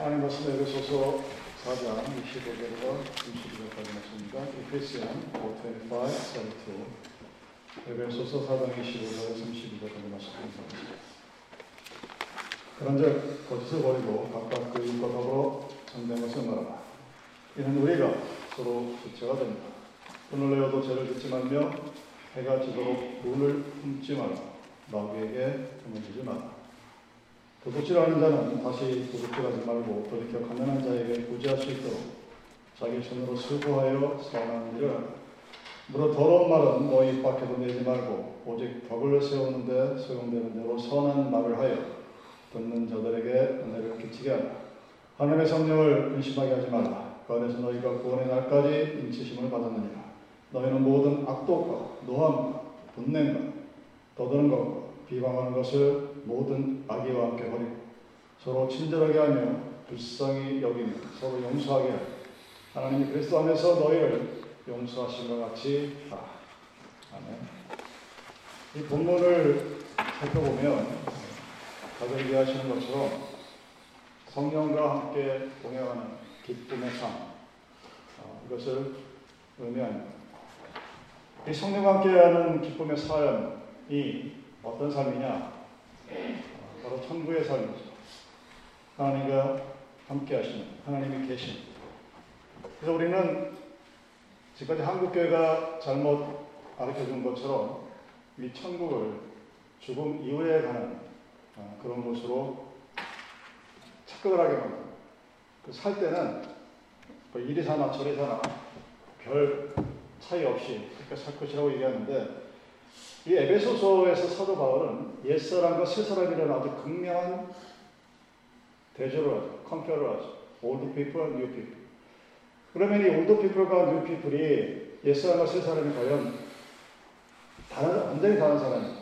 하나님 말씀 에베소서 4장 25절과 32절까지 말씀입니다. 에페시안 5:25, 32. 에베소서 4장 25절과 32절까지 말씀입니다. 그런즉 거짓을 버리고 각각 그 더불어 참된 것을 말하라. 이는 우리가 서로 지체가 됩니다. 오늘 내어도 죄를 짓지 말며 해가 지도록 눈을 품지 말라. 마귀에게 도움주지 말라. 도둑질하는 자는 다시 도둑질하지 말고 돌이켜 가난한 자에게 구제할 수 있도록 자기 손으로 수고하여 선한 일을. 무릇 더러운 말은 너희 입 밖에도 내지 말고 오직 덕을 세우는데 소용되는 대로 선한 말을 하여 듣는 자들에게 은혜를 끼치게 하라. 하나님의 성령을 근심하게 하지 말라. 그 안에서 너희가 구원의 날까지 인치심을 받았느니라. 너희는 모든 악독과 노함과 분냄과 떠드는 것과 비방하는 것을 모든 악의와 함께 버리고 서로 친절하게 하며 불쌍히 여기며 서로 용서하게 하라. 하나님이 그리스도 안에서 너희를 용서하신 것 같이 하라. 아멘. 이 본문을 살펴보면 다들 이해하시는 것처럼 성령과 함께 동행하는 기쁨의 삶 어, 이것을 의미합니다. 이 성령과 함께하는 기쁨의 삶이 어떤 삶이냐? 어, 바로 천국의 삶이죠. 하나님과 함께 하시는 하나님이 계신. 그래서 우리는 지금까지 한국교회가 잘못 가르쳐 준 것처럼 이 천국을 죽음 이후에 가는 어, 그런 곳으로 착각을 하게 만듭니다. 그살 때는 뭐 이리 사나 저리 사나 별 차이 없이 그렇게 살 것이라고 얘기하는데 이 에베소서에서 사도 바울은 옛사람과 새사람이라는 아주 극명한 대조를 하죠. compare를 하죠. old people, new people. 그러면 이 old people과 new people이 옛사람과 새사람이 과연 다른, 완전히 다른 사람이에요.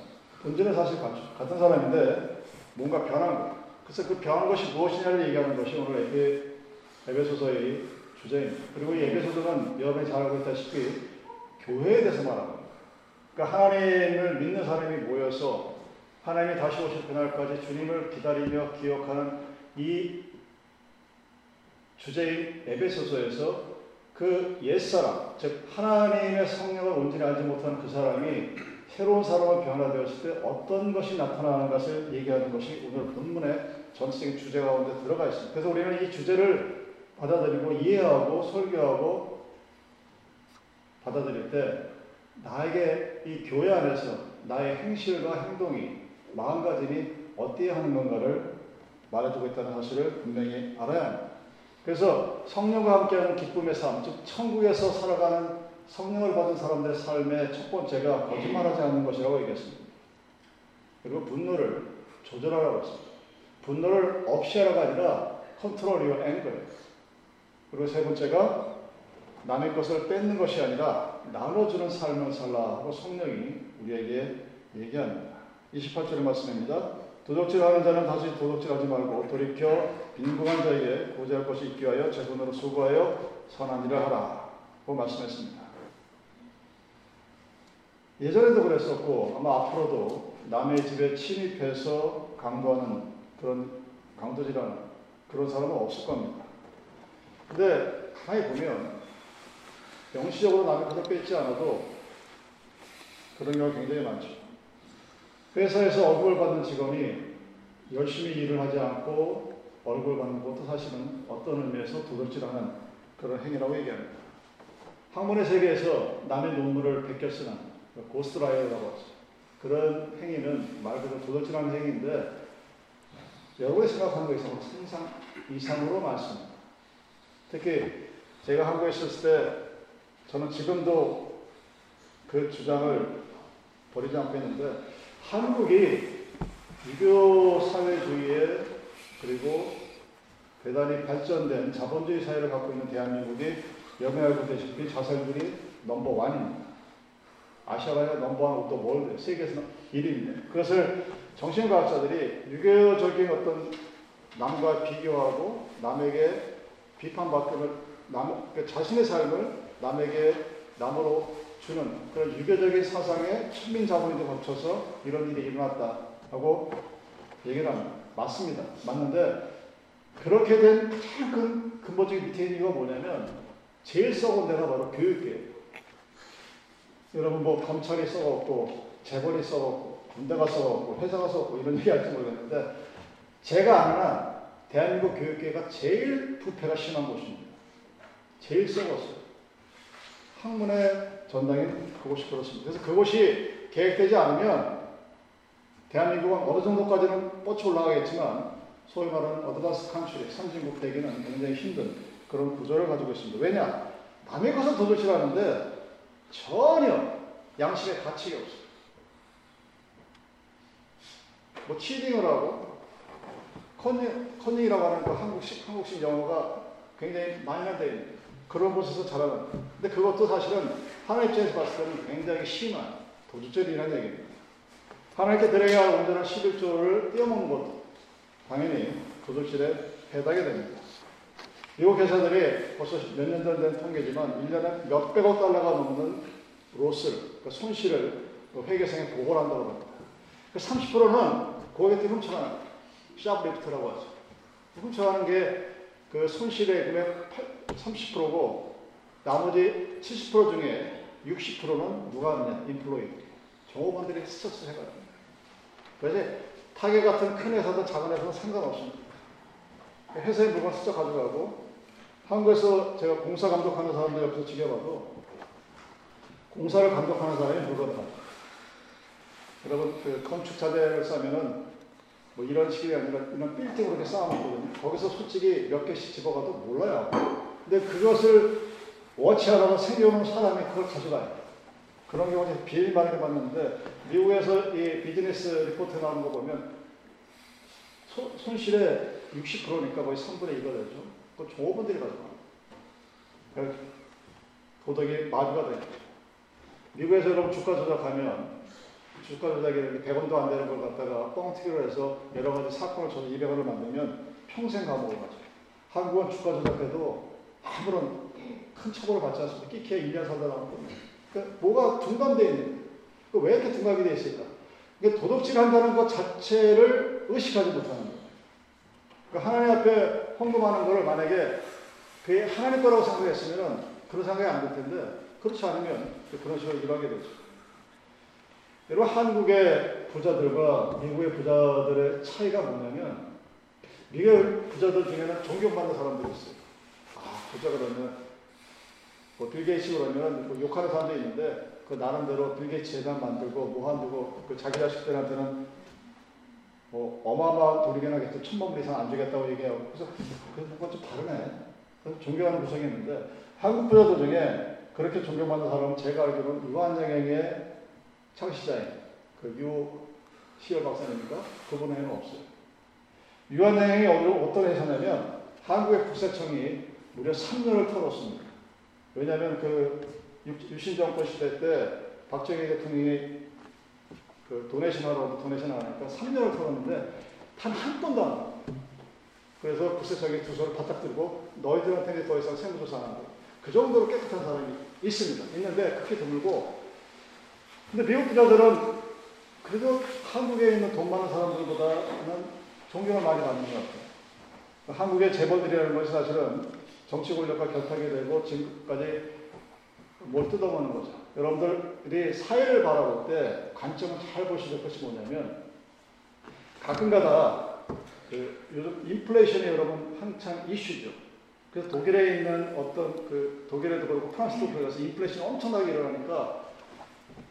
본질은 사실 같은 사람인데 뭔가 변한 거예요. 그래서 그 변한 것이 무엇이냐를 얘기하는 것이 오늘 에베, 에베소서의 주제입니다. 그리고 이 에베소서는 여러분이 잘 알고 있다시피 교회에 대해서 말합니다. 그러니까 하나님을 믿는 사람이 모여서 하나님이 다시 오실 그날까지 주님을 기다리며 기억하는 이 주제인 에베소서에서 그 옛사람, 즉 하나님의 성령을 온전히 알지 못하는 그 사람이 새로운 사람으로 변화되었을 때 어떤 것이 나타나는 것을 얘기하는 것이 오늘 본문의 전체적인 주제 가운데 들어가 있습니다. 그래서 우리는 이 주제를 받아들이고 이해하고 설교하고 받아들일 때 나에게 이 교회 안에서 나의 행실과 행동이 마음가짐이 어떻게 하는 건가를 말해주고 있다는 사실을 분명히 알아야 합니다. 그래서 성령과 함께하는 기쁨의 삶, 즉 천국에서 살아가는 성령을 받은 사람들의 삶의 첫 번째가 거짓말하지 않는 것이라고 얘기했습니다. 그리고 분노를 조절하라고 했습니다. 분노를 없이 하라가 아니라 컨트롤 your anger. 그리고 세 번째가 남의 것을 뺏는 것이 아니라 나눠주는 삶을 살라고 성령이 우리에게 얘기합니다. 28절의 말씀입니다. 도둑질하는 자는 다시 도둑질하지 말고 돌이켜 빈궁한 자에게 고지할 것이 있기 위하여 제 손으로 수고하여 선한 일을 하라고 말씀했습니다. 예전에도 그랬었고 아마 앞으로도 남의 집에 침입해서 강도하는 그런 강도질하는 그런 사람은 없을 겁니다. 근데 가만히 보면 영시적으로 남의 것을 뺏지 않아도 그런 경우가 굉장히 많죠. 회사에서 월급을 받는 직원이 열심히 일을 하지 않고 월급을 받는 것도 사실은 어떤 의미에서 도둑질하는 그런 행위라고 얘기합니다. 학문의 세계에서 남의 논문을 베껴 쓰는 ghostwriter라고 하죠. 그런 행위는 말 그대로 도둑질하는 행위인데 여러분이 생각하는 것 이상으로 상상 이상으로 많습니다. 특히 제가 한국에 있었을 때 저는 지금도 그 주장을 버리지 않고 있는데 한국이 유교 사회주의에 그리고 대단히 발전된 자본주의 사회를 갖고 있는 대한민국이 여기 알고 계시피 자살률이 넘버 원입니다. 아시아가 넘버 원 또 뭘 세계에서 1위입니다. 그것을 정신과학자들이 유교적인 어떤 남과 비교하고 남에게 비판받기를 남, 그 자신의 삶을 남에게 남으로 주는 그런 유교적인 사상에 천민 자본이 거쳐서 이런 일이 일어났다라고 얘기를 합니다. 맞습니다. 맞는데 그렇게 된 가장 큰 근본적인 밑에 있는 이유가 뭐냐면 제일 썩은 데가 바로 교육계예요. 여러분 뭐 검찰이 썩었고 재벌이 썩었고 군대가 썩었고 회사가 썩었고 이런 얘기 할지 모르겠는데 제가 아는 한 대한민국 교육계가 제일 부패가 심한 곳입니다. 제일 썩었어요. 학문의 전당이 그곳이 그렇습니다. 그래서 그곳이 계획되지 않으면 대한민국은 어느 정도까지는 뻗쳐 올라가겠지만 소위 말하는 advanced country, 선진국 되기는 굉장히 힘든 그런 구조를 가지고 있습니다. 왜냐? 남의 것을 도둑질하는데 전혀 양심의 가책이 없어요. 뭐 cheating을 하고 컨닝, 컨닝이라고 하는 그 한국식, 한국식 영어가 굉장히 만연되어 있는 그런 곳에서 자라는 근데 그것도 사실은 하나님 입장에서 봤을 때는 굉장히 심한 도둑질이라는 얘기입니다. 하나님께 드려야 할 온전한 11조를 떼어먹는 것도 당연히 도둑질에 해당이 됩니다. 미국 회사들이 벌써 몇 년 전 된 통계지만 1년에 몇백억 달러가 넘는 로스를, 그러니까 손실을 회계상에 보고를 한다고 합니다. 그 30%는 고객들이 훔쳐가는. 샵리프트라고 하죠. 훔쳐가는 게 그 손실의 금액 30%고 나머지 70% 중에 60%는 누가 하느냐? employee. 종업원들이 해가는 거예요. 그래서 타겟 같은 큰 회사든 작은 회사든 상관없습니다. 회사의 물건 훔쳐 가져가고 한국에서 제가 공사 감독하는 사람들 옆에서 지켜봐도 공사를 감독하는 사람이 물건 다. 여러분 그 건축자재를 싸면은 뭐 이런 식이 아니라 이런 빌딩으로 이렇게 쌓아놓거든요. 거기서 솔직히 몇 개씩 집어가도 몰라요. 근데 그것을 워치하다가 생겨오는 사람이 그걸 가져가요. 그런 경우는 비일 많이 봤는데 미국에서 이 비즈니스 리포트 나오는 거 보면 소, 손실의 60%니까 거의 3분의 1가 되죠. 그 종업원들이 가져가. 도덕이 마주가 되죠. 미국에서 여러분 주가 조작하면 주가 조작이 100원도 안 되는 걸 갖다가 뻥튀기로 해서 여러 가지 사건을 쳐서 200원을 만들면 평생 감옥을 가죠. 한국은 주가 조작해도 아무런 큰 처벌을 받지 않습니다. 끼케 1년 살다 나왔거든요. 그러니까 뭐가 둔감되어 있는 거예요. 왜 이렇게 둔감이 되어 있을까? 그러니까 도덕질 한다는 것 자체를 의식하지 못하는 거예요. 그러니까 하나님 앞에 헌금하는 걸 만약에 그게 하나님 거라고 생각했으면 그런 생각이 안 들 텐데 그렇지 않으면 그런 식으로 일하게 되죠. 여러분 한국의 부자들과 미국의 부자들의 차이가 뭐냐면 미국 부자들 중에는 존경받는 사람들이 있어요. 아 부자 그러면 뭐 빌게이츠 그러면 뭐 욕하는 사람도 있는데 그 나름대로 빌게이츠 재단 만들고 뭐 한두고 그 자기 자식들한테는 뭐 어마어마한 돈이겠나 천만 불 이상 안 주겠다고 얘기하고 그래서 그 뭔가 좀 다르네. 그래서 존경하는 구성이 있는데 한국 부자들 중에 그렇게 존경받는 사람은 제가 알기로는 유한양행의 창시자인 그 유 시열 박사님인가 그분 외에는 없어요. 유한양행이 어떤 회사냐면 한국의 국세청이 무려 3년을 털었습니다. 왜냐하면 그 유신 정권 시대 때 박정희 대통령이 그 도네이션 하러 도네이션 하니까 3년을 털었는데 단 한 건도 안 나와. 그래서 국세청이 두 손을 바닥 들고 너희들한테는 더 이상 세무조사 안 한다. 그 정도로 깨끗한 사람이 있습니다. 있는데 그렇게 드물고 근데 미국 부자들은 그래도 한국에 있는 돈 많은 사람들보다는 존경을 많이 받는 것 같아요. 한국의 재벌들이라는 것이 사실은 정치 권력과 결탁이 되고 지금까지 뭘 뜯어먹는 거죠. 여러분들이 사회를 바라볼 때 관점을 잘 보시는 것이 뭐냐면 가끔가다 그 요즘 인플레이션이 여러분 한창 이슈죠. 그래서 독일에 있는 어떤 그 독일에도 그렇고 프랑스도 그래서 인플레이션이 엄청나게 일어나니까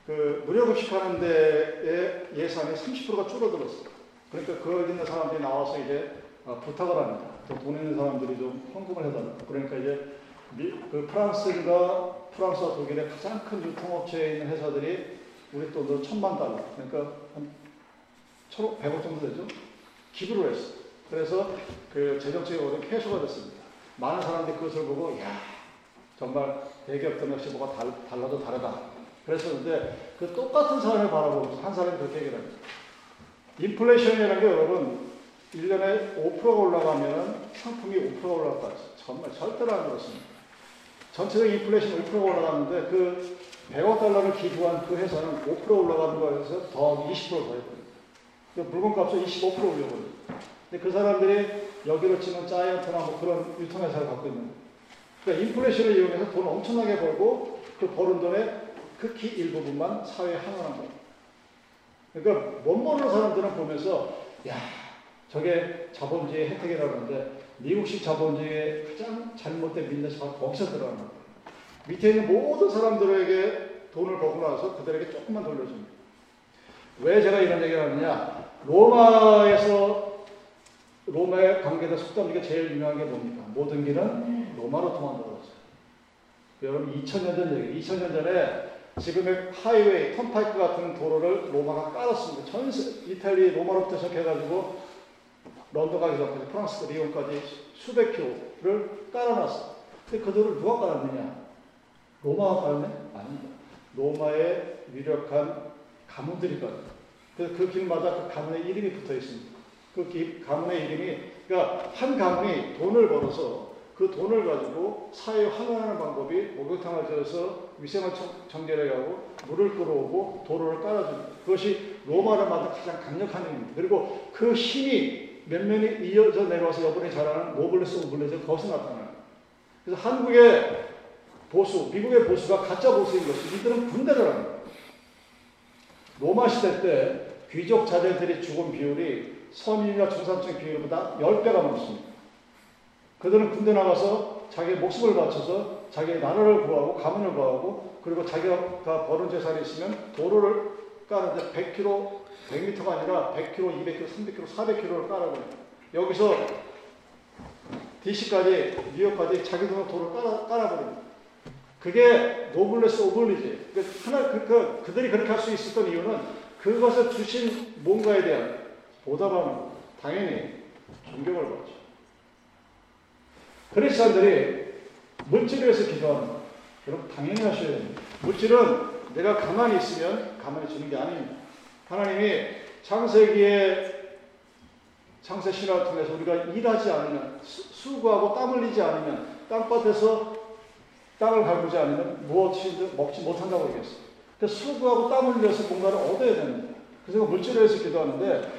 그 무료급식하는 데의 예산이 30%가 줄어들었어요. 그러니까 거기 있는 사람들이 나와서 이제 부탁을 합니다. 돈 있는 사람들이 좀 헌금을 해달라. 그러니까 이제 미, 그 프랑스가 프랑스와 독일의 가장 큰 유통업체에 있는 회사들이 우리 돈으로 천만 달러, 그러니까 한 천, 백억 정도 되죠? 기부를 했어. 그래서 그 재정적인 어려움이 해소가 됐습니다. 많은 사람들이 그것을 보고, 야 정말 대기업들 역시 뭐가 달, 달라도 다르다. 그랬었는데, 그 똑같은 사람을 바라보면서 한 사람이 그렇게 얘기를 합니다. 인플레이션이라는 게 여러분, 1년에 5%가 올라가면 상품이 5%가 올라갔다. 정말 절대로 안 그렇습니다. 전체적 인플레이션 5%가 올라갔는데 그 100억 달러를 기부한 그 회사는 5% 올라가는 거에서 더 20%더 해버려요. 물건값을 25% 올려버려요. 근데 그 사람들이 여기로 치면 자이언트나 뭐 그런 유통회사를 갖고 있는 거예요. 그러니까 인플레이션을 이용해서 돈 엄청나게 벌고 그 버는 돈의 극히 일부분만 사회에 환원한 거예요. 그러니까 못 모르는 사람들은 보면서 야 저게 자본주의 혜택이라고 하는데 미국식 자본주의의 가장 잘못된 바로 거기서 들어가는 거예요. 밑에 있는 모든 사람들에게 돈을 벌고 나서 그들에게 조금만 돌려줍니다. 왜 제가 이런 얘기를 하느냐? 로마에서 로마의 관계된 속담 중 제일 유명한 게 뭡니까? 모든 길은 로마로 통한다고. 여러분 2000년 전 얘기, 2000년 전에 지금의 하이웨이, 턴파이크 같은 도로를 로마가 깔았습니다. 전 이탈리 로마로부터 시작해가지고 런던 가기 전까지 프랑스 리옹까지 수백 킬로를 깔아놨어. 근데 그 도로를 누가 깔았느냐? 로마가 깔았네? 아닙니다. 로마의 유력한 가문들이 깔았 그래서 그 길마다 그 가문의 이름이 붙어 있습니다. 그 기, 가문의 이름이, 그러니까 한 가문이 돈을 벌어서 그 돈을 가지고 사회에 환원하는 방법이 목욕탕을 지어서 위생을 정결해가고 물을 끌어오고 도로를 깔아줍니다. 그것이 로마를 만든 가장 강력한 힘입니다. 그리고 그 힘이 몇 면이 이어져 내려와서 여러분이 잘 아는 노블레스 오블레스 거기서 나타나요. 그래서 한국의 보수, 미국의 보수가 가짜 보수인 것이 이들은 군대를 합니다. 로마 시대 때 귀족 자제들이 죽은 비율이 서민이나 중산층 비율보다 10배가 넘습니다. 그들은 군대 나가서 자기 목숨을 바쳐서 자기 나라를 구하고 가문을 구하고 그리고 자기가 버는 재산이 있으면 도로를 까는데 100km, 100m가 아니라 100km, 200km, 300km, 400km를 까라고 여기서 DC까지 뉴욕까지 자기 돈으로 도를 깔아, 깔아버립니다. 그게 노블레스 오블리지. 그, 하나, 그, 그, 그들이 그렇게 할 수 있었던 이유는 그것을 주신 뭔가에 대한 보답하는 당연히 존경을 받죠. 크리스천들이 물질을 위해서 기도하는 거. 여러분 당연히 하셔야 됩니다. 물질은 내가 가만히 있으면 가만히 주는 게 아닙니다. 하나님이 창세기에 창세 신화를 통해서 우리가 일하지 않으면 수고하고 땀 흘리지 않으면 땅밭에서 땅을 갈구지 않으면 무엇이든 먹지 못한다고 얘기했어요. 근데 수고하고 땀 흘려서 뭔가를 얻어야 됩니다. 그래서 물질을 위해서 기도하는데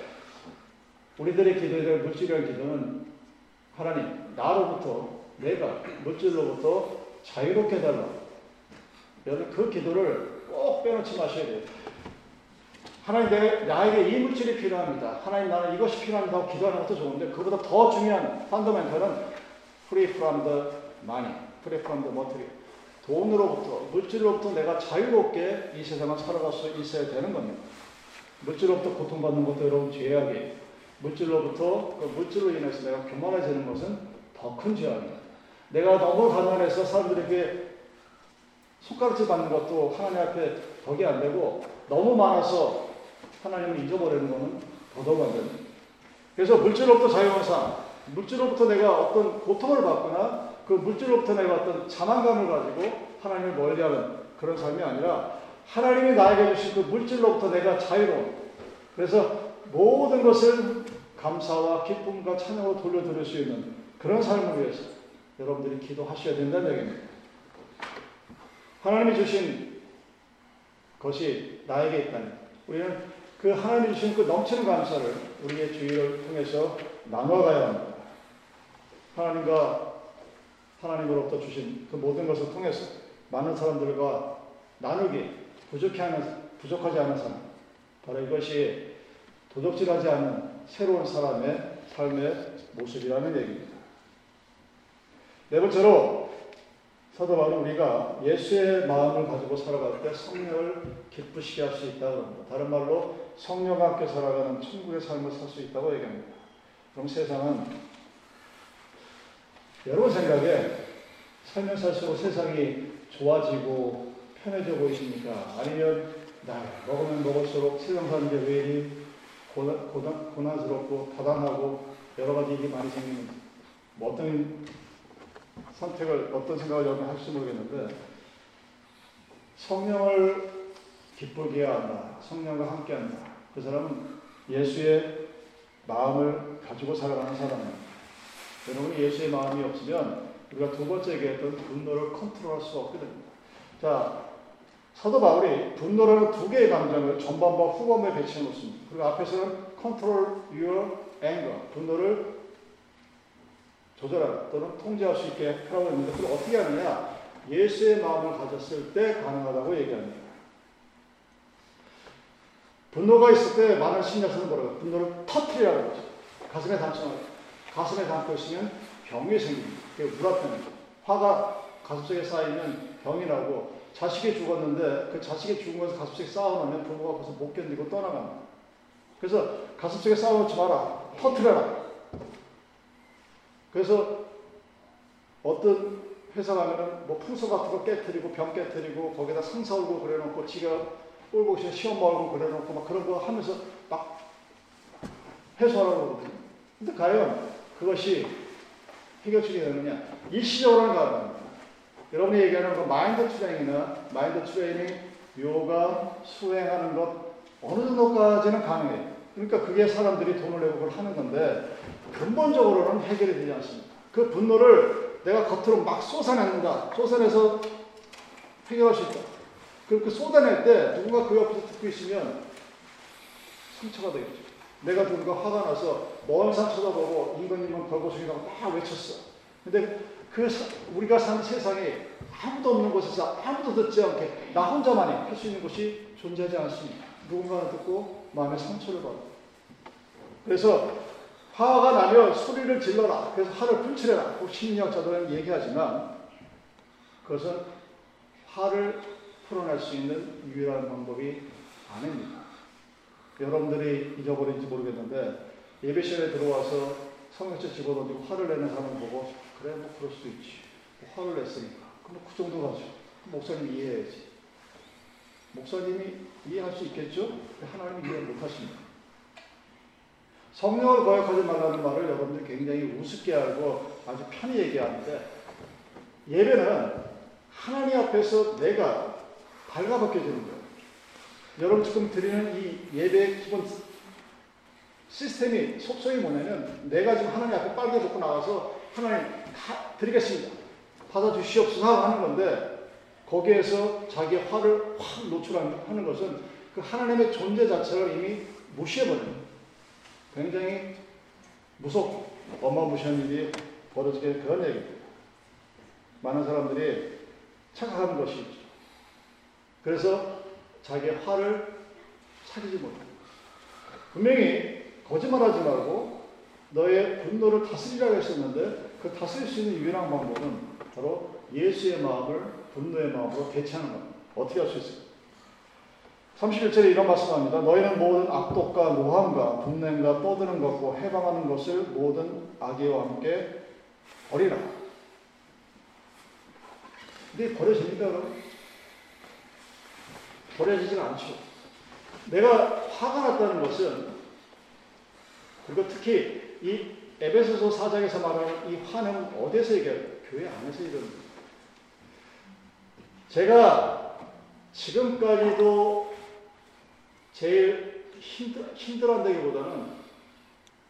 우리들의 기도에 물질이라는 기도는 하나님 나로부터 내가 물질로부터 자유롭게 해달라. 여러분 그 기도를 꼭 빼놓지 마셔야 돼요. 하나님 내, 나에게 이 물질이 필요합니다. 하나님 나는 이것이 필요합니다 하고 기도하는 것도 좋은데 그보다 더 중요한 펀더멘털은 free from the money, free from the material. 돈으로부터, 물질로부터 내가 자유롭게 이 세상을 살아갈 수 있어야 되는 겁니다. 물질로부터 고통받는 것도 여러분 죄악이에요. 물질로부터, 그 물질로 인해서 내가 교만해지는 것은 더 큰 죄악입니다. 내가 너무 가난해서 사람들에게 손가락질 받는 것도 하나님 앞에 덕이 안 되고 너무 많아서 하나님을 잊어버리는 것은 더더욱 안 됩니다. 그래서 물질로부터 자유한 삶, 물질로부터 내가 어떤 고통을 받거나 그 물질로부터 내가 어떤 자만감을 가지고 하나님을 멀리하는 그런 삶이 아니라 하나님이 나에게 주신 그 물질로부터 내가 자유로운 그래서 모든 것을 감사와 기쁨과 찬양으로 돌려드릴 수 있는 그런 삶을 위해서 여러분들이 기도하셔야 된다는 얘기입니다. 하나님이 주신 것이 나에게 있다니 우리는 그 하나님이 주신 그 넘치는 감사를 우리의 주의를 통해서 나눠가야 합니다. 하나님과 하나님으로부터 주신 그 모든 것을 통해서 많은 사람들과 나누기 부족해 하는, 부족하지 않은 사람 바로 이것이 도적질하지 않은 새로운 사람의 삶의 모습이라는 얘기입니다. 네 번째로 사도 바울은 우리가 예수의 마음을 가지고 살아갈 때 성령을 기쁘시게 할 수 있다고 합니다. 다른 말로 성령과 함께 살아가는 천국의 삶을 살 수 있다고 얘기합니다. 그럼 세상은 여러분 생각에 살면서 살수록 세상이 좋아지고 편해져 보이십니까? 아니면 나 먹으면 먹을수록 세상 사는 게 왜 이리 고난, 고난, 고난스럽고 다단하고 여러 가지 일이 많이 생기는 뭐 어떤 선택을 어떤 생각을 여러분 할지 모르겠는데 성령을 기쁘게 한다. 성령과 함께 한다. 그 사람은 예수의 마음을 가지고 살아가는 사람입니다. 여러분이 예수의 마음이 없으면 우리가 두 번째 얘기했던 분노를 컨트롤할 수 없게 됩니다. 자, 사도 바울이 분노라는 두 개의 감정을 전반부와 후반부에 배치해 놓습니다. 그리고 앞에서는 컨트롤 your anger, 분노를 조절하라 또는 통제할 수 있게 하라고 했는데 그걸 어떻게 하느냐? 예수의 마음을 가졌을 때 가능하다고 얘기합니다. 분노가 있을 때 많은 신약서는 뭐라고 분노를 터트리라고 그러죠. 가슴에 담지 가슴에 담고 있으면 병이 생깁니다. 그게 우라병이죠. 화가 가슴속에 쌓이면 병이 나고 자식이 죽었는데 그 자식이 죽은 것을 가슴속에 쌓아놓으면 부모가 그래서 못 견디고 떠나갑니다. 그래서 가슴속에 쌓아놓지 마라. 터트려라. 그래서 어떤 회사 가면은 뭐 풍소 같은 거 깨뜨리고 병 깨뜨리고 거기다 상사 얼굴 그려놓고 지가 꼴보기 싫은 시험 얼굴 그려놓고 막 그런 거 하면서 막 해소하라고 그러거든요. 근데 과연 그것이 해결책이 되느냐? 일시적으로는 가능합니다. 여러분이 얘기하는 그 마인드 트레이닝이나 마인드 트레이닝, 요가, 수행하는 것 어느 정도까지는 가능해요. 그러니까 그게 사람들이 돈을 내고 그걸 하는 건데 근본적으로는 해결이 되지 않습니다. 그 분노를 내가 겉으로 막 쏟아낸다. 쏟아내서 해결할 수 있다. 그렇게 쏟아낼 때 누군가 그 옆에서 듣고 있으면 상처가 되겠죠. 내가 누군가 화가 나서 먼산 쳐다보고 임금님은 벌거숭이라고 막 외쳤어. 근데 그 사, 우리가 사는 세상에 아무도 없는 곳에서 아무도 듣지 않게 나 혼자만이 할 수 있는 곳이 존재하지 않습니다. 누군가는 듣고 마음에 상처를 받아. 그래서 화가 나면 소리를 질러라. 그래서 화를 분출해라. 심리학자들은 얘기하지만 그것은 화를 풀어낼 수 있는 유일한 방법이 아닙니다. 여러분들이 잊어버린지 모르겠는데 예배 시간에 들어와서 성경책 집어던지고 화를 내는 사람 보고 그래 뭐 그럴 수도 있지. 뭐 화를 냈으니까. 그럼 그 정도 가죠. 목사님 이해해야지. 목사님이 이해할 수 있겠죠? 하나님 이해 못하십니다. 성령을 거역하지 말라는 말을 여러분들 굉장히 우습게 알고 아주 편히 얘기하는데 예배는 하나님 앞에서 내가 발가벗겨지는 거예요. 여러분 지금 드리는 이 예배의 기본 시스템이 속성이 뭐냐면 내가 지금 하나님 앞에 빨개 벗고 나가서 하나님 다 드리겠습니다. 받아주시옵소서 하는 건데 거기에서 자기 화를 확 노출하는 것은 그 하나님의 존재 자체를 이미 무시해버립니다. 굉장히 무섭고 어마무시한 일이 벌어지게 그런 얘기입니다. 많은 사람들이 착각하는 것이 죠 그래서 자기 화를 차리지 못합니다. 분명히 거짓말하지 말고 너의 분노를 다스리라고 했었는데 그 다스릴 수 있는 유일한 방법은 바로 예수의 마음을 분노의 마음으로 대체하는 겁니다. 어떻게 할 수 있을까? 31절에 이런 말씀합니다. 너희는 모든 악독과 노함과 분냄과 떠드는 것과 해방하는 것을 모든 악의와 함께 버리라. 근데 버려집니까, 그럼? 버려지진 않죠. 내가 화가 났다는 것은 그리고 특히 이 에베소서 4장에서 말하는 이 화는 어디서 얘기해요? 교회 안에서 이런 제가 지금까지도 제일 힘들, 힘들어한다기보다는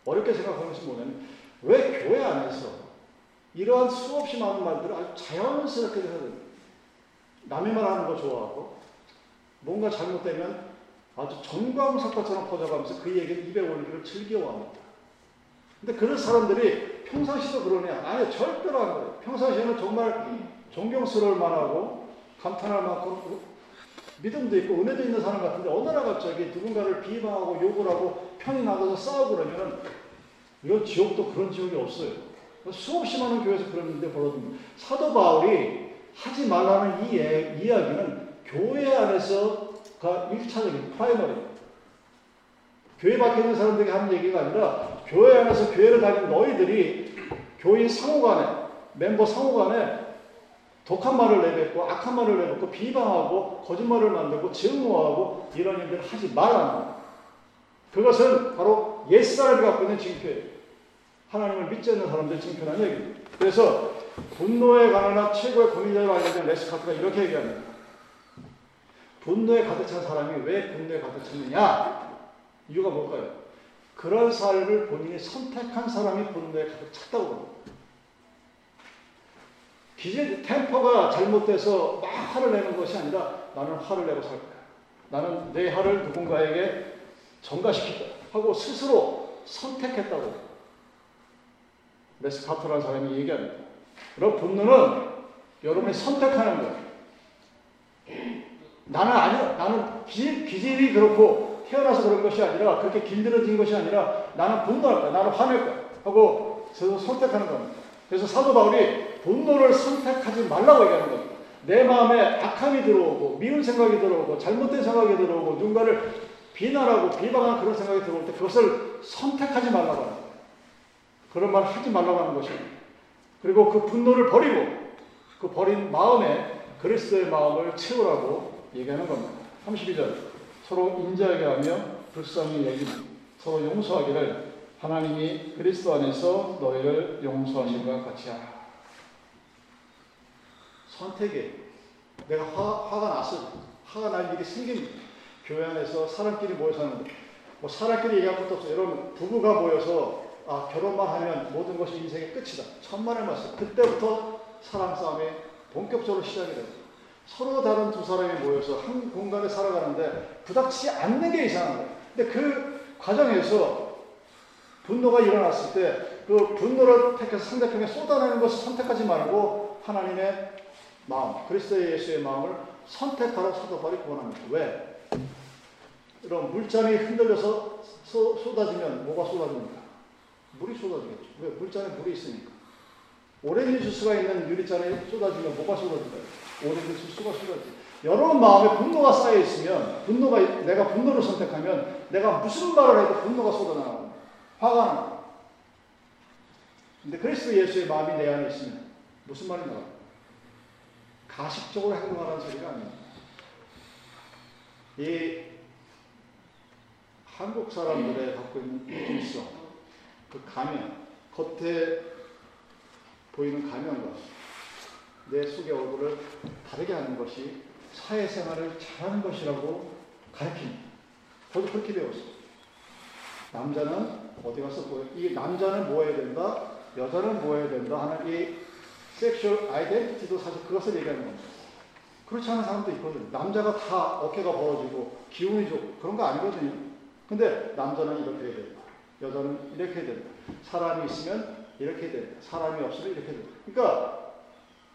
어렵게 생각하는 것이 뭐냐면 왜 교회 안에서 이러한 수없이 많은 말들을 아주 자연스럽게 해야 됩니다. 남이 말하는 거 좋아하고 뭔가 잘못되면 아주 정광석화처럼 퍼져가면서 그 얘기를 입에 올리기를 즐겨워합니다. 근데 그런 사람들이 평상시도 그러냐? 아니, 절대로 안 그래요. 평상시에는 정말 존경스러울 만하고 감탄할 만큼 믿음도 있고 은혜도 있는 사람 같은데 어느 날 갑자기 누군가를 비방하고 욕을 하고 편이 나가서 싸우고 그러면 이건 지옥도 그런 지옥이 없어요. 수없이 많은 교회에서 그런 일이 벌어집니다. 사도 바울이 하지 말라는 이 이야기는 교회 안에서가 1차적인 primary. 교회 밖에 있는 사람들에게 하는 얘기가 아니라 교회 안에서 교회를 다니는 너희들이 교인 상호 간에, 멤버 상호 간에 독한 말을 내뱉고 악한 말을 내뱉고 비방하고 거짓말을 만들고 증오하고 이런 일들을 하지 말라는 그것은 바로 옛사람이 갖고 있는 징표예요. 하나님을 믿지 않는 사람들 징표라는 얘기입니다. 그래서 분노에 관한 최고의 고민자로 알려진 레스카트가 이렇게 얘기합니다. 분노에 가득 찬 사람이 왜 분노에 가득 찼느냐? 이유가 뭘까요? 그런 삶을 본인이 선택한 사람이 분노에 가득 찼다고 합니다. 기재 템퍼가 잘못돼서 막 화를 내는 것이 아니라 나는 화를 내고 살 거야. 나는 내 화를 누군가에게 전가시키다 하고 스스로 선택했다고 레스카토라는 사람이 얘기합니다. 그럼 분노는 여러분이 선택하는 거예요. 나는 아니야. 나는 기, 기질이 그렇고 태어나서 그런 것이 아니라 그렇게 길들여진 것이 아니라 나는 분노할 거야. 나는 화낼 거야. 하고 저도 선택하는 겁니다. 그래서 사도 바울이 분노를 선택하지 말라고 얘기하는 겁니다. 내 마음에 악함이 들어오고 미운 생각이 들어오고 잘못된 생각이 들어오고 누군가를 비난하고 비방하는 그런 생각이 들어올 때 그것을 선택하지 말라고 하는 거예요. 그런 말 하지 말라고 하는 것입니다. 그리고 그 분노를 버리고 그 버린 마음에 그리스도의 마음을 채우라고 얘기하는 겁니다. 32절 서로 인자하게 하며 불쌍히 여기고 서로 용서하기를 하나님이 그리스도 안에서 너희를 용서하신 것 같이 하라. 선택이 내가 화, 화가 났어. 화가 날 일이 생깁니다. 교회 안에서 사람끼리 모여 사는데 뭐 사람끼리 얘기할 것도 없어요. 여러분 부부가 모여서 아 결혼만 하면 모든 것이 인생의 끝이다. 천만의 말씀. 그때부터 사랑 싸움이 본격적으로 시작이 됩니다. 서로 다른 두 사람이 모여서 한 공간에 살아가는데 부닥치지 않는 게 이상한 거예요. 근데 그 과정에서 분노가 일어났을 때 그 분노를 택해서 상대편에 쏟아내는 것을 선택하지 말고 하나님의 마음, 그리스도 예수의 마음을 선택하라 사도 바울이 원합니다. 왜? 이런 물잔이 흔들려서 쏟, 쏟아지면 뭐가 쏟아집니까? 물이 쏟아지겠죠. 왜? 물잔에 물이 있으니까. 오렌지 주스가 있는 유리잔에 쏟아지면 뭐가 쏟아질까요? 오렌지 주스가 쏟아지. 여러분 마음에 분노가 쌓여 있으면 분노가 내가 분노를 선택하면 내가 무슨 말을 해도 분노가 쏟아나고 화가 나. 근데 그리스도 예수의 마음이 내 안에 있으면 무슨 말이 나와? 가식적으로 행동하라는 소리가 아닙니다. 이 한국 사람들의 갖고 있는 이성그 가면, 겉에 보이는 가면과 내 속의 얼굴을 다르게 하는 것이 사회생활을 잘하는 것이라고 가르칩니다. 저도 그렇게 배웠어요. 남자는 어디 가서 보여? 이 남자는 뭐 해야 된다? 여자는 뭐 해야 된다? 하는 이 섹슈얼 아이덴티티도 사실 그것을 얘기하는 겁니다. 그렇지 않은 사람도 있거든요. 남자가 다 어깨가 벌어지고 기운이 좋고 그런 거 아니거든요. 근데 남자는 이렇게 해야 된다. 여자는 이렇게 해야 된다. 사람이 있으면 이렇게 해야 된다. 사람이 없으면 이렇게 해야 된다. 그러니까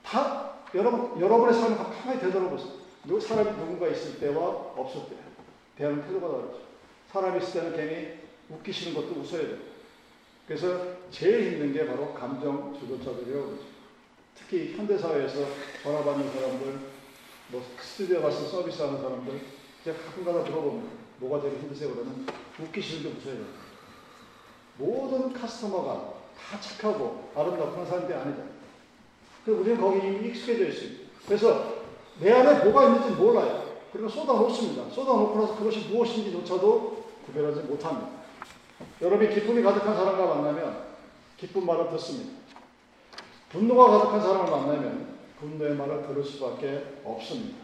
다 여러분, 여러분의 삶을 가만히 되돌아보세요. 사람이 누군가 있을 때와 없을 때 대하는 태도가 다르죠. 사람이 있을 때는 괜히 웃기시는 것도 웃어야 돼요. 그래서 제일 힘든 게 바로 감정 주도자들이라고 그러죠. 특히 현대사회에서 전화 받는 사람들, 뭐 스튜디오 가서 서비스하는 사람들, 제가 가끔가다 들어보면 뭐가 되게 힘드세요 그러면 웃기시는 게 웃어야 돼요. 모든 카스터머가 다 착하고 아름답고 그런 사람들이. 그래서 우리는 거기 이미 익숙해져 있습니다. 그래서 내 안에 뭐가 있는지 몰라요. 그리고 쏟아 놓습니다. 쏟아 놓고 나서 그것이 무엇인지조차도 구별하지 못합니다. 여러분이 기쁨이 가득한 사람과 만나면 기쁜 말을 듣습니다. 분노가 가득한 사람을 만나면 분노의 말을 들을 수밖에 없습니다.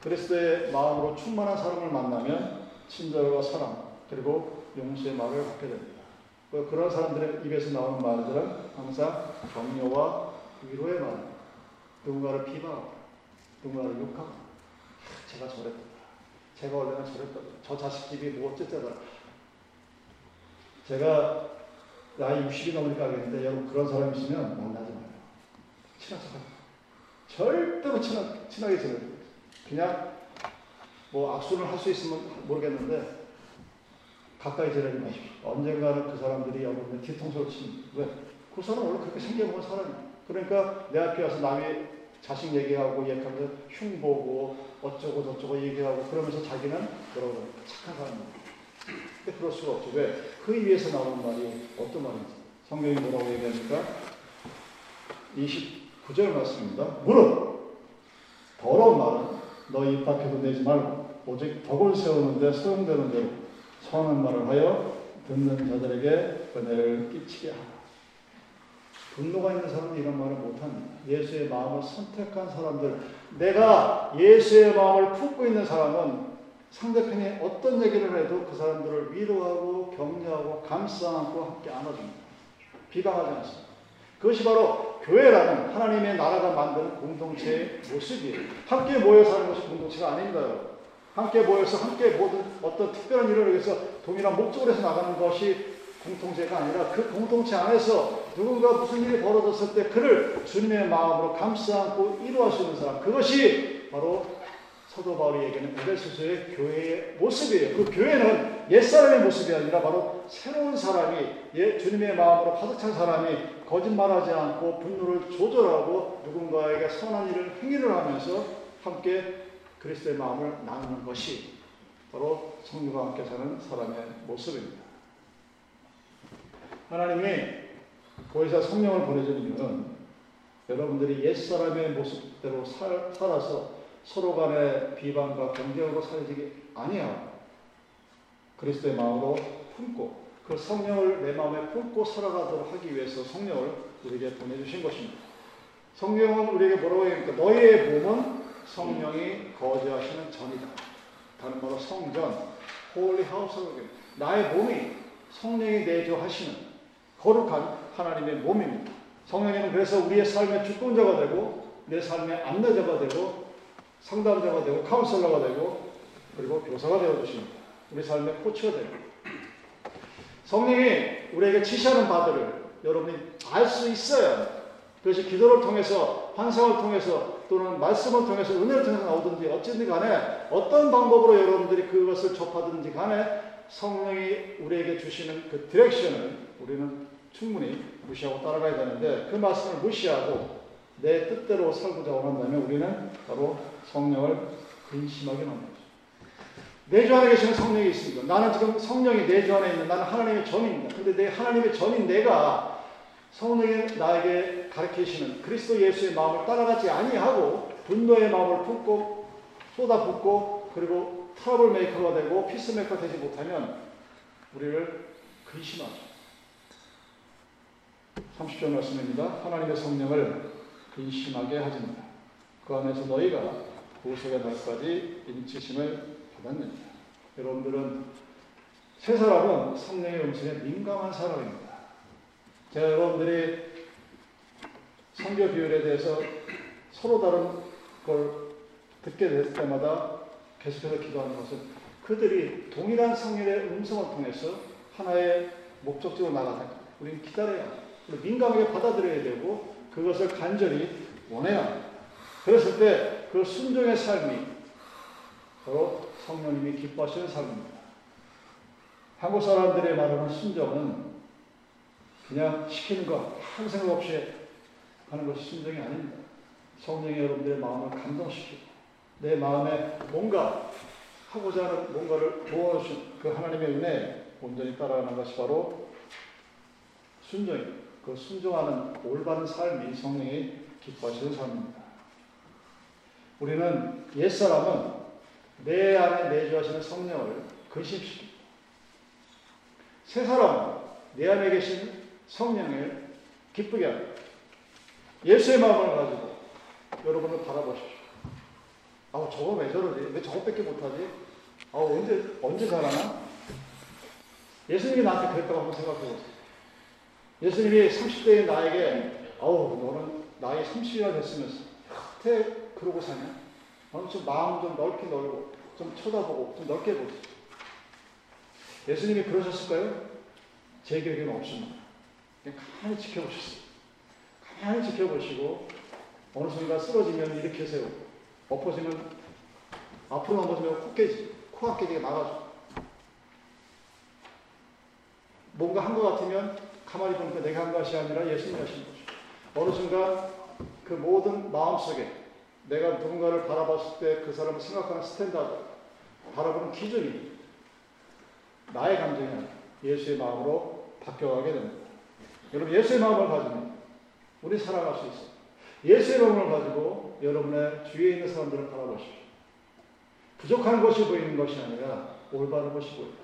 그리스도의 마음으로 충만한 사람을 만나면 친절과 사랑 그리고 용서의 말을 갖게 됩니다. 그런 사람들의 입에서 나오는 말들은 항상 격려와 위로의 말, 누군가를 비방하고 누군가를 욕하고 제가 저랬다. 제가 원래는 저랬다. 저 자식 집이 뭐 어쨌다더라. 제가 나이 60이 넘으니까 알겠는데 여러분 그런 사람 있으면 만나지 마요. 친한 척 절대로 친하, 친하게 지내요. 그냥 뭐 악수를 할 수 있으면 모르겠는데 가까이 지내지 마십시오. 언젠가는 그 사람들이 여러분의 뒤통수를 치는 왜? 그 사람 원래 그렇게 생겨본 사람이야. 그러니까 내 앞에 와서 남의 자식 얘기하고 얘기하면서 흉보고 어쩌고 저쩌고 얘기하고 그러면서 자기는 뭐라고 착한 사람이야. 그럴 수가 없죠. 왜? 그 입에서 나오는 말이 어떤 말인지. 성경이 뭐라고 얘기하니까 29절 말씀입니다. 무릇 더러운 말은 너입 밖에도 내지 말고 오직 덕을 세우는데 소용되는 대로 선한 말을 하여 듣는 자들에게 은혜를 끼치게 하라. 분노가 있는 사람은 이런 말을 못합니다. 예수의 마음을 선택한 사람들, 내가 예수의 마음을 품고 있는 사람은 상대편이 어떤 얘기를 해도 그 사람들을 위로하고 격려하고 감싸안고 함께 안아줍니다. 비방하지 않습니다. 그것이 바로 교회라는 하나님의 나라가 만드는 공동체의 모습이에요. 함께 모여 사는 것이 공동체가 아닙니다. 함께 모여서 함께 모든 어떤 특별한 일을 위해서 동일한 목적으로 해서 나가는 것이 공동체가 아니라 그 공동체 안에서 누군가 무슨 일이 벌어졌을 때 그를 주님의 마음으로 감싸 안고 이루할 수 있는 사람 그것이 바로 사도 얘기하는 에베소서의 교회의 모습이에요. 그 교회는 옛사람의 모습이 아니라 바로 새로운 사람이 예, 주님의 마음으로 가득 찬 사람이 거짓말하지 않고 분노를 조절하고 누군가에게 선한 일을 행위를 하면서 함께 그리스도의 마음을 나누는 것이 바로 성령과 함께 사는 사람의 모습입니다. 하나님이 보혜사 성령을 보내준 이유는 여러분들이 옛사람의 모습대로 살, 살아서 서로 간의 비방과 경쟁으로 살지기 아니하고 그리스도의 마음으로 품고 그 성령을 내 마음에 품고 살아가도록 하기 위해서 성령을 우리에게 보내주신 것입니다. 성령은 우리에게 뭐라고 합니까? 너희의 몸은 성령이 거주하시는 전이다. 다른 말로 성전, holy house로 나의 몸이 성령이 내주하시는 거룩한 하나님의 몸입니다. 성령님은 그래서 우리의 삶의 주권자가 되고 내 삶의 안내자가 되고 상담자가 되고 카운슬러가 되고 그리고 교사가 되어 주십니다. 우리 삶의 코치가 되고 성령이 우리에게 지시하는 바들을 여러분이 알 수 있어야 그것이 기도를 통해서 환상을 통해서 또는 말씀을 통해서 은혜를 통해서 나오든지 어찌든지 간에 어떤 방법으로 여러분들이 그것을 접하든지 간에 성령이 우리에게 주시는 그 디렉션을 우리는 충분히 무시하고 따라가야 되는데 그 말씀을 무시하고 내 뜻대로 살고자 원한다면 우리는 바로 성령을 근심하게 만들죠. 내주 안에 계시는 성령이 있습니다. 나는 지금 성령이 내주 안에 있는 나는 하나님의 전입니다. 근데 내 하나님의 전인 내가 성령이 나에게 가르치시는 그리스도 예수의 마음을 따라가지 아니하고 분노의 마음을 품고 쏟아붓고 그리고 troublemaker가 되고 peacemaker가 되지 못하면 우리를 근심하죠. 30절 말씀입니다. 하나님의 성령을 근심하게 하지니다. 그 안에서 너희가 보석의 날까지 인치심을 받았느냐. 여러분들은 세 사람은 성령의 음성에 민감한 사람입니다. 제가 여러분들이 성교 비율에 대해서 서로 다른 걸 듣게 될 때마다 계속해서 기도하는 것은 그들이 동일한 성령의 음성을 통해서 하나의 목적지로 나가다. 우리는 기다려야 민감하게 받아들여야 되고 그것을 간절히 합니다. 그랬을 때 그 순종의 삶이 바로 성령님이 기뻐하시는 삶입니다. 한국 사람들의 말하는 순종은 그냥 시키는 거 아무 생각 없이 하는 것이 순종이 아닙니다. 성령이 여러분들의 마음을 감동시키고 내 마음에 뭔가 하고자 하는 뭔가를 모아주신 그 하나님의 은혜에 온전히 따라가는 것이 바로 순종입니다. 그 순종하는 올바른 삶이 성령이 기뻐하시는 삶입니다. 우리는 옛사람은 내 안에 내주하시는 성령을 근심시킵니다. 새 사람은 내 안에 계신 성령을 기쁘게 합니다. 예수의 마음을 가지고 여러분을 바라보십시오. 아, 저거 왜 저러지? 왜 저것밖에 못하지? 아, 언제, 언제 잘하나? 예수님이 나한테 그랬다고 한번 생각해 보세요. 예수님이 30대인 나에게, 아우, 너는 나이 30이나 됐으면서, 어떻게 그러고 사냐? 너는 좀 마음 좀 넓게 넓고, 좀 쳐다보고, 좀 넓게 보세요. 예수님이 그러셨을까요? 제 기억에는 없습니다. 그냥 가만히 지켜보셨어요. 가만히 지켜보시고, 어느 순간 쓰러지면 이렇게 세우고, 엎어지면 앞으로 넘어지면 코 깨지, 코가 깨지게 나가죠. 뭔가 한 것 같으면 가만히 보니까 내가 한 것이 아니라 예수님이 하신 것이죠. 어느 순간 그 모든 마음속에 내가 누군가를 바라봤을 때 그 사람을 생각하는 standard, 바라보는 기준이 나의 감정이 예수의 마음으로 바뀌어가게 됩니다. 여러분 예수의 마음을 가지면 우리 살아갈 수 있어요. 예수의 마음을 가지고 여러분의 주위에 있는 사람들을 바라보십시오. 부족한 것이 보이는 것이 아니라 올바른 것이 보인다.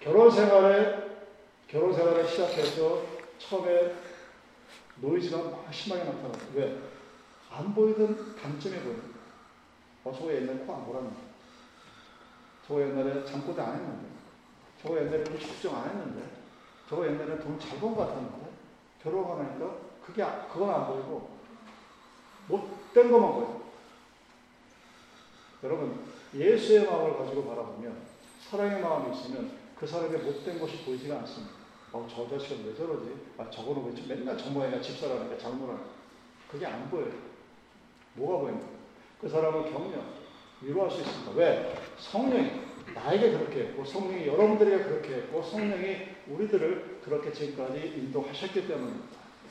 결혼 생활에 결혼 생활을 시작해서 처음에 노이즈가 막 심하게 나타났어. 왜? 안 보이던 단점이 거야. 어, 저거 옛날에 코안 골았는데. 저거 옛날에 잠꼬대 안 했는데. 저거 옛날에 우리 걱정 안 했는데. 저거 옛날에 돈잘 번 것 같았는데. 결혼하고 나니까 그게, 그건 안 보이고, 못된 것만 보여. 여러분, 예수의 마음을 가지고 바라보면 사랑의 마음이 있으면 그 사람의 못된 것이 보이지가 않습니다. 어, 저 자식은 왜 저러지? 아, 저거는 왜 저- 맨날 저 모양이야 집사라니까 장모라니까. 그게 안 보여요. 뭐가 보입니까? 그 사람을 격려, 위로할 수 있습니다. 왜? 성령이 나에게 그렇게 했고, 성령이 여러분들에게 그렇게 했고, 성령이 우리들을 그렇게 지금까지 인도하셨기 때문입니다.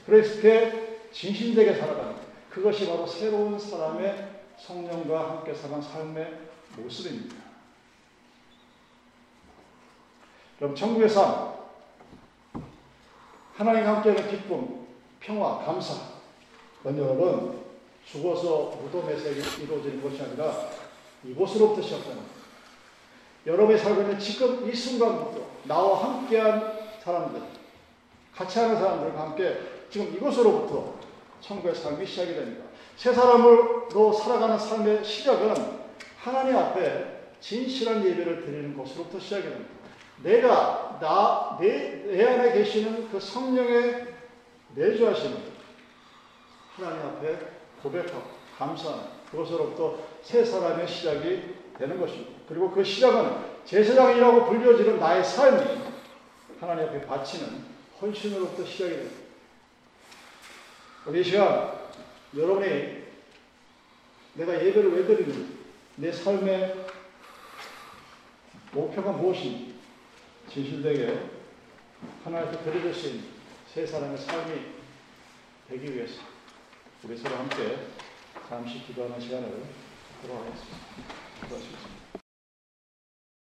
그렇게 진실되게 살아가는 것. 그것이 바로 새로운 사람의 성령과 함께 사는 삶의 모습입니다. 그럼 천국의 삶, 하나님과 함께하는 기쁨, 평화, 감사. 여러분 죽어서 무덤에서 이루어지는 것이 아니라 이곳으로부터 시작되는. 여러분이 살고 있는 지금 이 순간부터 나와 함께한 사람들, 같이 하는 사람들과 함께 지금 이곳으로부터 천국의 삶이 시작이 됩니다. 새 사람으로 살아가는 삶의 시작은 하나님 앞에 진실한 예배를 드리는 것으로부터 시작이 됩니다. 내가 나, 내, 내 안에 계시는 그 성령의 내주하시는 하나님 앞에 고백하고 감사하는 그것으로부터 새 사람의 시작이 되는 것입니다. 그리고 그 시작은 제사장이라고 불려지는 나의 삶이 하나님 앞에 바치는 헌신으로부터 시작이 됩니다. 우리 이 시간 여러분이 내가 예배를 왜 드리는지 내 삶의 목표가 무엇인지 진실되게 하나님께 있는 세 사람의 삶이 되기 위해서 우리 서로 함께 잠시 기도하는 시간을 갖도록 하겠습니다. 기도하시겠습니다.